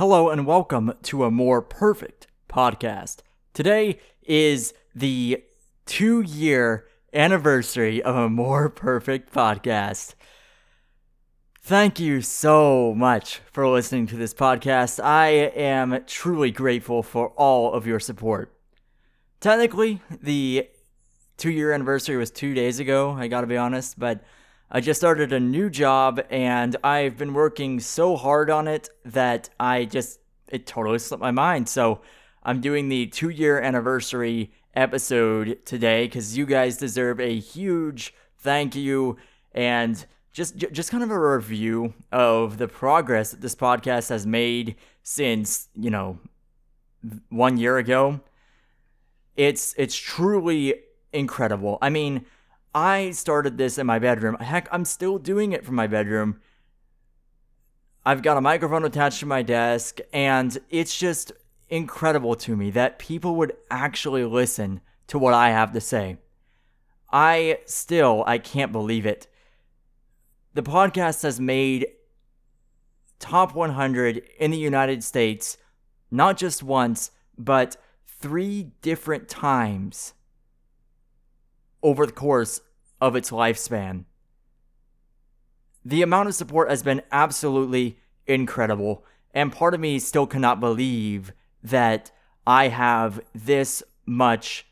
Hello and welcome to a more perfect podcast. Today is the two year anniversary of a more perfect podcast. Thank you so much for listening to this podcast. I am truly grateful for all of your support. Technically, the two year anniversary was two days ago, I gotta be honest, but I just started a new job and I've been working so hard on it that I just, it totally slipped my mind. So I'm doing the two year anniversary episode today because you guys deserve a huge thank you and just just kind of a review of the progress that this podcast has made since you know one year ago it's it's truly incredible i mean I started this in my bedroom. Heck, I'm still doing it from my bedroom. I've got a microphone attached to my desk, and it's just incredible to me that people would actually listen to what I have to say. I still, I can't believe it. The podcast has made top 100 in the United States, not just once, but three different times over the course of its lifespan. The amount of support has been absolutely incredible, and part of me still cannot believe that I have this much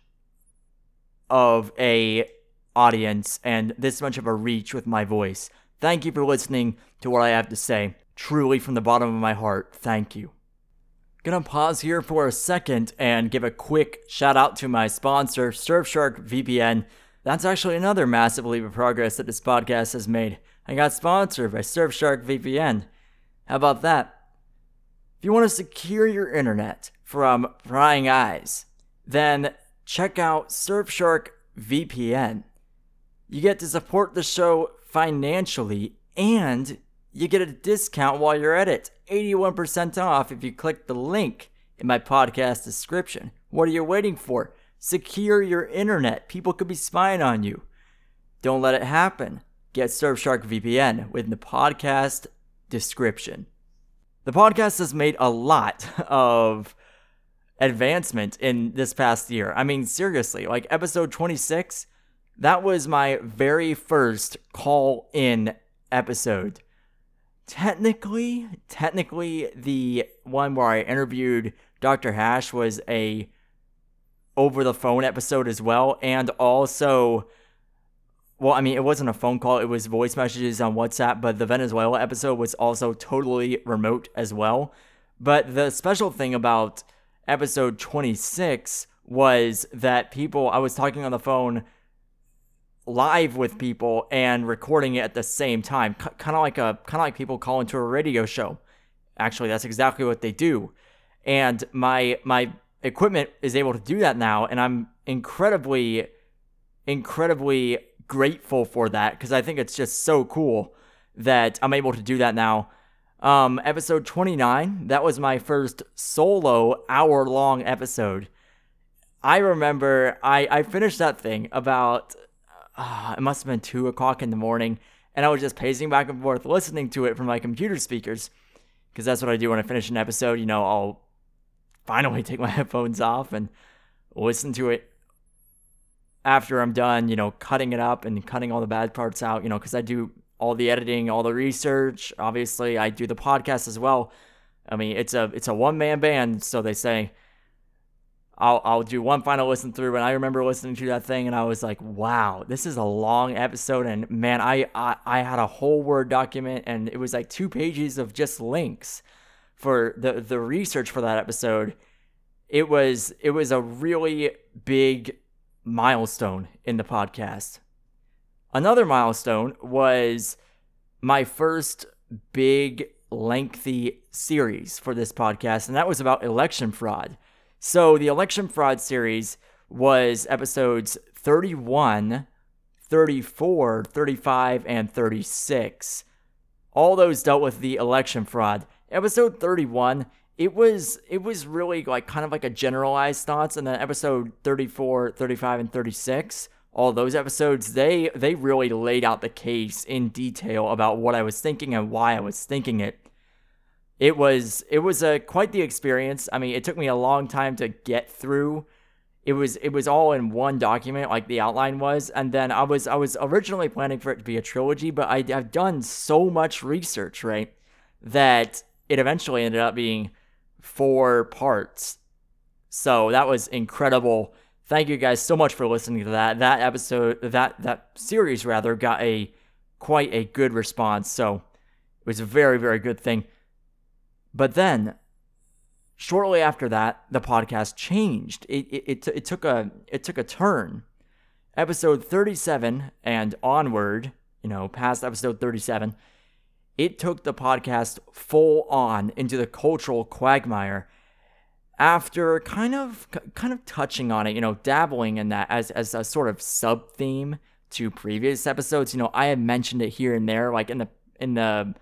of a audience and this much of a reach with my voice. Thank you for listening to what I have to say. Truly from the bottom of my heart, thank you. Gonna pause here for a second and give a quick shout out to my sponsor, Surfshark VPN. That's actually another massive leap of progress that this podcast has made. I got sponsored by Surfshark VPN. How about that? If you want to secure your internet from prying eyes, then check out Surfshark VPN. You get to support the show financially and you get a discount while you're at it 81% off if you click the link in my podcast description. What are you waiting for? Secure your internet. People could be spying on you. Don't let it happen. Get Surfshark VPN within the podcast description. The podcast has made a lot of advancement in this past year. I mean, seriously, like episode 26, that was my very first call in episode. Technically, technically, the one where I interviewed Dr. Hash was a over the phone episode as well. And also, well, I mean, it wasn't a phone call, it was voice messages on WhatsApp, but the Venezuela episode was also totally remote as well. But the special thing about episode 26 was that people, I was talking on the phone live with people and recording it at the same time, C- kind of like a kind of like people call into a radio show. Actually, that's exactly what they do. And my my equipment is able to do that now, and I'm incredibly, incredibly grateful for that because I think it's just so cool that I'm able to do that now. Um, episode 29, that was my first solo hour long episode. I remember I, I finished that thing about, uh, it must have been 2 o'clock in the morning, and I was just pacing back and forth listening to it from my computer speakers because that's what I do when I finish an episode. You know, I'll finally take my headphones off and listen to it after I'm done, you know, cutting it up and cutting all the bad parts out, you know, because I do all the editing, all the research. Obviously, I do the podcast as well. I mean, it's a it's a one man band, so they say. I'll I'll do one final listen through, and I remember listening to that thing, and I was like, "Wow, this is a long episode." And man, I I, I had a whole word document, and it was like two pages of just links for the the research for that episode, it was it was a really big milestone in the podcast. Another milestone was my first big lengthy series for this podcast and that was about election fraud. So the election fraud series was episodes 31, 34, 35 and 36. All those dealt with the election fraud episode 31 it was it was really like kind of like a generalized thoughts and then episode 34 35 and 36 all those episodes they they really laid out the case in detail about what i was thinking and why i was thinking it it was it was a quite the experience. I mean, it took me a long time to get through. It was it was all in one document, like the outline was, and then I was I was originally planning for it to be a trilogy, but I, I've done so much research, right, that it eventually ended up being four parts. So that was incredible. Thank you guys so much for listening to that. That episode, that that series rather, got a quite a good response. So it was a very very good thing. But then, shortly after that, the podcast changed. It, it, it, it, took a it took a turn. Episode 37 and onward, you know, past episode 37, it took the podcast full on into the cultural quagmire after kind of kind of touching on it, you know, dabbling in that as as a sort of sub theme to previous episodes. You know, I had mentioned it here and there, like in the in the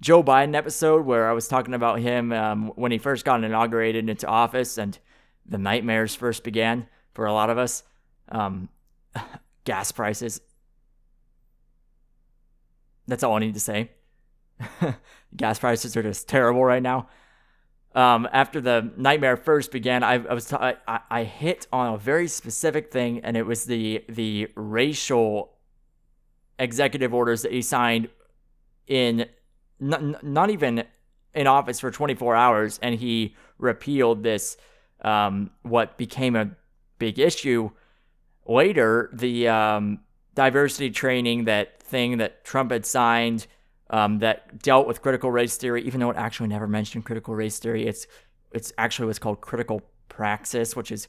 Joe Biden episode where I was talking about him um, when he first got inaugurated into office and the nightmares first began for a lot of us. Um, gas prices. That's all I need to say. gas prices are just terrible right now. Um, after the nightmare first began, I, I was t- I, I hit on a very specific thing, and it was the the racial executive orders that he signed in not, not even in office for 24 hours, and he repealed this, um, what became a big issue later, the um, diversity training, that thing that Trump had signed um, that dealt with critical race theory, even though it actually never mentioned critical race theory. It's it's actually what's called critical praxis, which is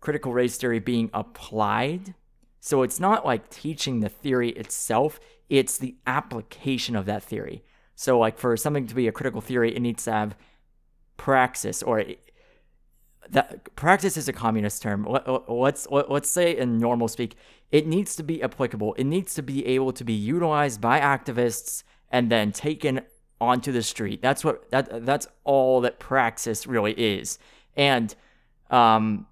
critical race theory being applied. So it's not like teaching the theory itself, it's the application of that theory. So, like for something to be a critical theory, it needs to have praxis, or that praxis is a communist term. Let's let's say in normal speak, it needs to be applicable. It needs to be able to be utilized by activists and then taken onto the street. That's what that that's all that praxis really is, and um,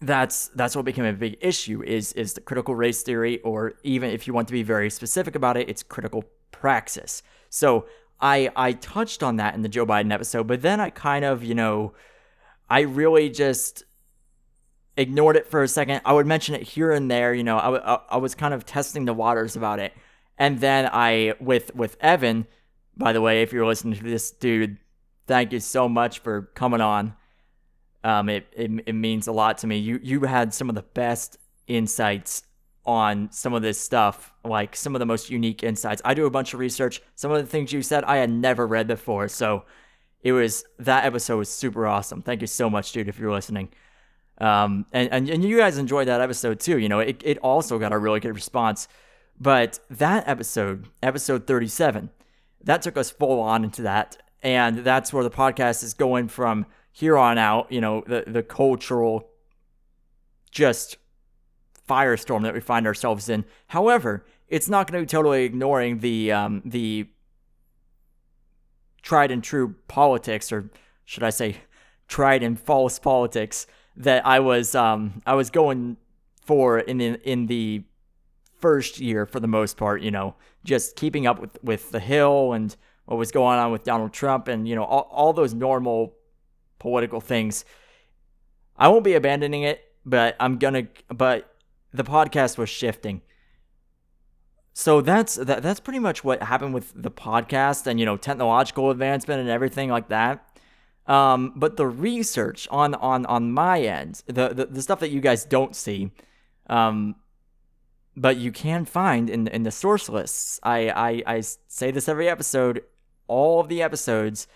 that's that's what became a big issue is is the critical race theory or even if you want to be very specific about it it's critical praxis. So i i touched on that in the joe biden episode but then i kind of you know i really just ignored it for a second. I would mention it here and there you know i, I, I was kind of testing the waters about it. And then i with with evan by the way if you're listening to this dude thank you so much for coming on. Um, it, it it means a lot to me. You you had some of the best insights on some of this stuff, like some of the most unique insights. I do a bunch of research. Some of the things you said I had never read before, so it was that episode was super awesome. Thank you so much, dude, if you're listening. Um, and, and, and you guys enjoyed that episode too. You know, it, it also got a really good response. But that episode, episode 37, that took us full on into that. And that's where the podcast is going from here on out, you know, the the cultural just firestorm that we find ourselves in. However, it's not going to be totally ignoring the um, the tried and true politics, or should I say, tried and false politics that I was um, I was going for in the, in the first year for the most part. You know, just keeping up with with the Hill and what was going on with Donald Trump, and you know all, all those normal political things. I won't be abandoning it, but I'm gonna. But the podcast was shifting. So that's that, that's pretty much what happened with the podcast and you know technological advancement and everything like that. Um, but the research on on on my end, the, the the stuff that you guys don't see, um, but you can find in in the source lists. I I, I say this every episode. All of the episodes,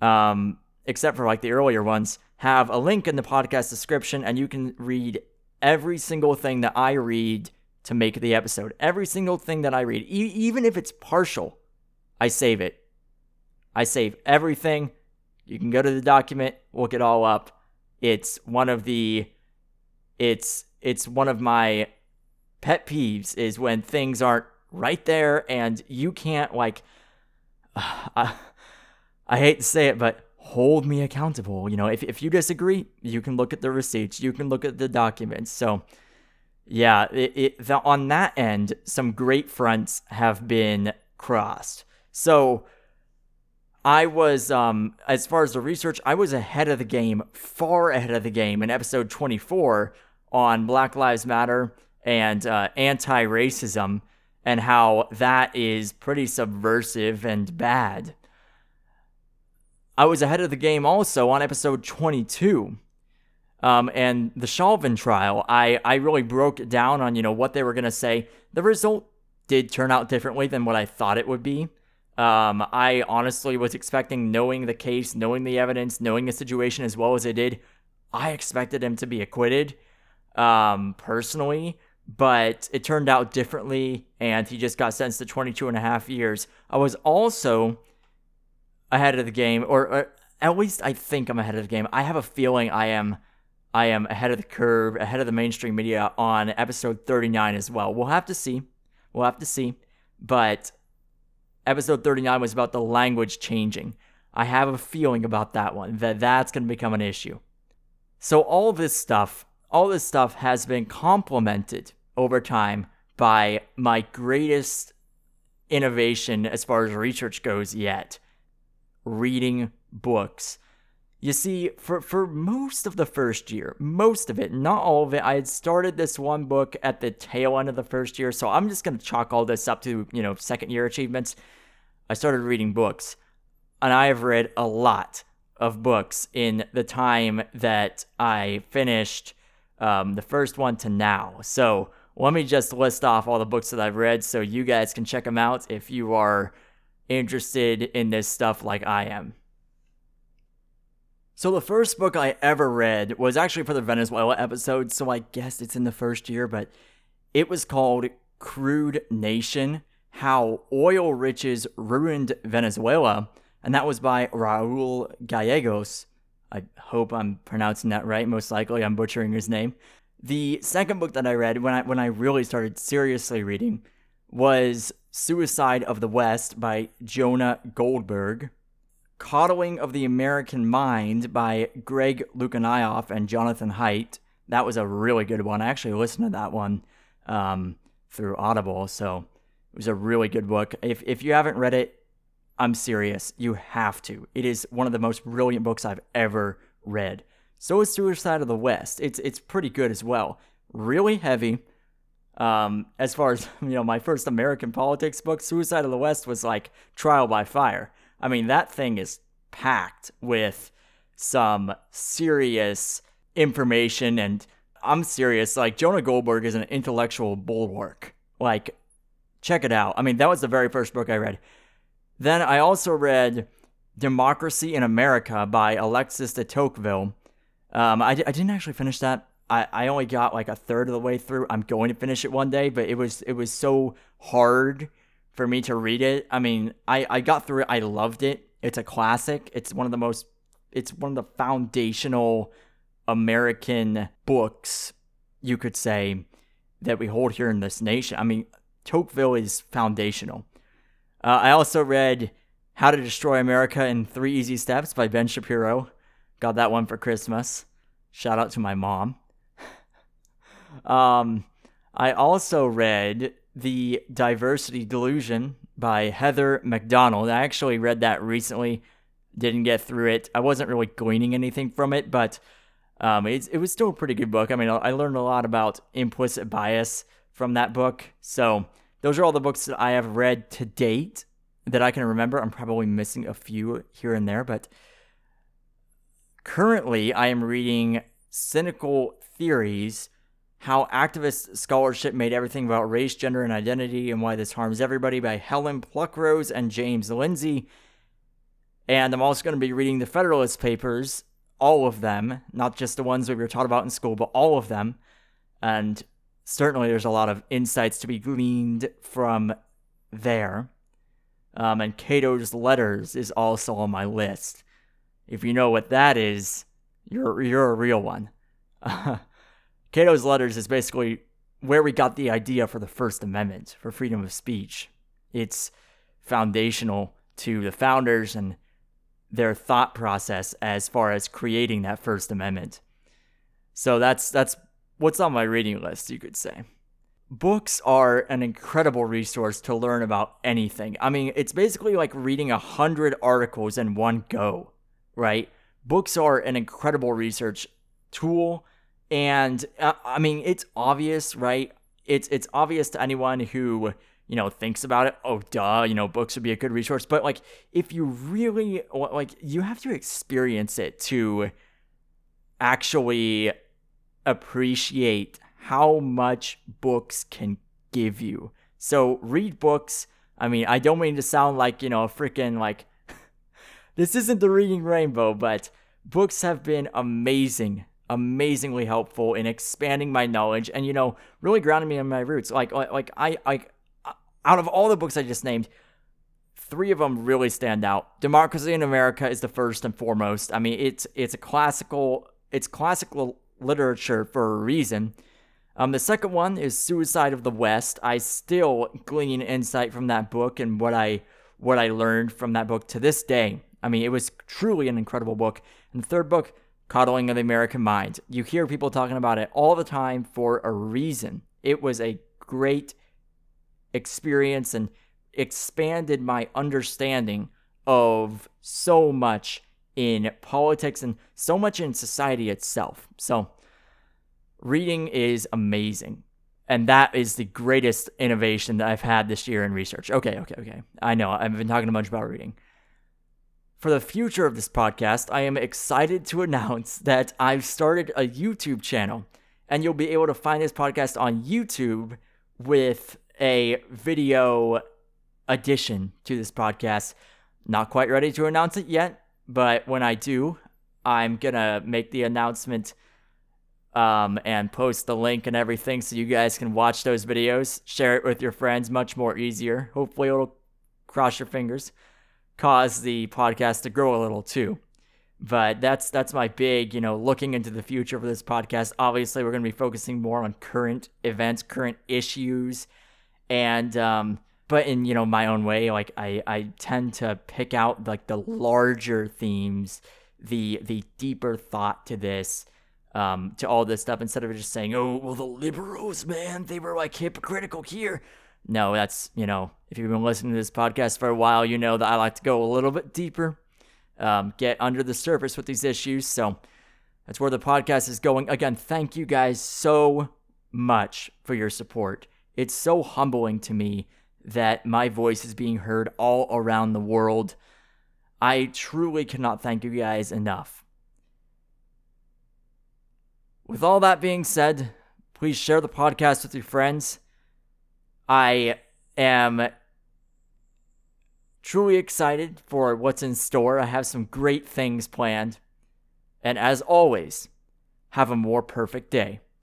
um, except for like the earlier ones, have a link in the podcast description and you can read every single thing that I read to make the episode. Every single thing that I read, e- even if it's partial, I save it. I save everything. You can go to the document, look it all up. It's one of the it's it's one of my pet peeves is when things aren't right there and you can't like uh, I, I hate to say it, but hold me accountable. You know, if, if you disagree, you can look at the receipts, you can look at the documents. So, yeah, it, it, the, on that end, some great fronts have been crossed. So, I was, um, as far as the research, I was ahead of the game, far ahead of the game in episode 24 on Black Lives Matter and uh, anti racism and how that is pretty subversive and bad. I was ahead of the game also on episode 22. Um, and the Chauvin trial, I, I really broke down on, you know, what they were going to say. The result did turn out differently than what I thought it would be. Um, I honestly was expecting, knowing the case, knowing the evidence, knowing the situation as well as I did, I expected him to be acquitted, um, personally, but it turned out differently, and he just got sentenced to 22 and a half years. I was also ahead of the game, or, or at least I think I'm ahead of the game. I have a feeling I am. I am ahead of the curve, ahead of the mainstream media on episode 39 as well. We'll have to see. We'll have to see. But episode 39 was about the language changing. I have a feeling about that one, that that's going to become an issue. So all this stuff, all this stuff has been complemented over time by my greatest innovation as far as research goes yet reading books. You see, for, for most of the first year, most of it, not all of it, I had started this one book at the tail end of the first year, so I'm just to chalk all this up to, you know, second year achievements. I started reading books, and I have read a lot of books in the time that I finished um, the first one to now. So let me just list off all the books that I've read so you guys can check them out if you are interested in this stuff like I am. So, the first book I ever read was actually for the Venezuela episode, so I guess it's in the first year, but it was called Crude Nation How Oil Riches Ruined Venezuela, and that was by Raul Gallegos. I hope I'm pronouncing that right. Most likely, I'm butchering his name. The second book that I read when I when I really started seriously reading was Suicide of the West by Jonah Goldberg, Coddling of the American Mind by Greg Lukianoff and Jonathan Haidt. That was a really good one. I actually listened to that one um, through Audible, so it was a really good book. If, if you haven't read it, I'm serious. You have to. It is one of the most brilliant books I've ever read. So is Suicide of the West. It's it's pretty good as well. Really heavy, um, as far as you know, my first American politics book, Suicide of the West, was like trial by fire. I mean, that thing is packed with some serious information, and I'm serious. Like Jonah Goldberg is an intellectual bulwark. Like, check it out. I mean, that was the very first book I read. Then I also read Democracy in America by Alexis de Tocqueville. Um, I, I didn't actually finish that I, I only got like a third of the way through. I'm going to finish it one day, but it was it was so hard for me to read it. I mean, I, I got through it. I loved it. It's a classic. It's one of the most it's one of the foundational American books, you could say, that we hold here in this nation. I mean, Tocqueville is foundational. Uh, I also read How to Destroy America in Three Easy Steps by Ben Shapiro. Got that one for Christmas. Shout out to my mom. Um, I also read The Diversity Delusion by Heather Mac Donald. I actually read that recently, didn't get through it. I wasn't really gleaning anything from it, but um, it, it was still a pretty good book. I mean, I learned a lot about implicit bias from that book. So, those are all the books that I have read to date that I can remember. I'm probably missing a few here and there, but currently I am reading Cynical Theories how Activist Scholarship Made Everything About Race, Gender, and Identity and Why This Harms Everybody by Helen Pluckrose and James Lindsay. And I'm also going to be reading the Federalist Papers, all of them, not just the ones we were taught about in school, but all of them. And certainly there's a lot of insights to be gleaned from there. Um, and Cato's Letters is also on my list. If you know what that is, you're, you're a real one. Cato's letters is basically where we got the idea for the First Amendment for freedom of speech. It's foundational to the founders and their thought process as far as creating that First Amendment. So that's that's what's on my reading list, you could say. books are an incredible resource to learn about anything. I mean, it's basically like reading a hundred articles in one go, right? Books are an incredible research tool, and uh, I mean, it's obvious, right? It's it's obvious to anyone who you know thinks about it. Oh, duh, you know, books would be a good resource. But like, if you really like, you have to experience it to actually appreciate how much books can give you. So read books. I mean, I don't mean to sound like, you know, freaking like this isn't the reading rainbow, but books have been amazing, amazingly helpful in expanding my knowledge and you know, really grounding me in my roots. Like like, I like out of all the books I just named, three of them really stand out. Democracy in America is the first and foremost. I mean, it's it's a classical it's classical literature for a reason. Um, the second one is Suicide of the West. I still glean insight from that book and what I what I learned from that book to this day. I mean, it was truly an incredible book. And the third book, Coddling of the American Mind. You hear people talking about it all the time for a reason. It was a great experience and expanded my understanding of so much in politics and so much in society itself. So, reading is amazing. And that is the greatest innovation that I've had this year in research. Okay, okay, okay. I know I've been talking a bunch about reading. For the future of this podcast, I am excited to announce that I've started a YouTube channel, and you'll be able to find this podcast on YouTube with a video addition to this podcast. Not quite ready to announce it yet, but when I do, I'm gonna make the announcement um, and post the link and everything so you guys can watch those videos, share it with your friends, much more easier. Hopefully, it'll cross your fingers, cause the podcast to grow a little too. But that's that's my big, you know, looking into the future for this podcast. Obviously, we're going to be focusing more on current events, current issues, and um, but in you know my own way, like I I tend to pick out like the larger themes, the the deeper thought to this um, to all this stuff instead of just saying, oh, well, the liberals, man, they were like hypocritical here. No, that's, you know, if you've been listening to this podcast for a while, you know that I like to go a little bit deeper, um, get under the surface with these issues. So that's where the podcast is going. Again, thank you guys so much for your support. It's so humbling to me that my voice is being heard all around the world. I truly cannot thank you guys enough. With all that being said, please share the podcast with your friends. I am truly excited for what's in store. I have some great things planned. And as always, have a more perfect day.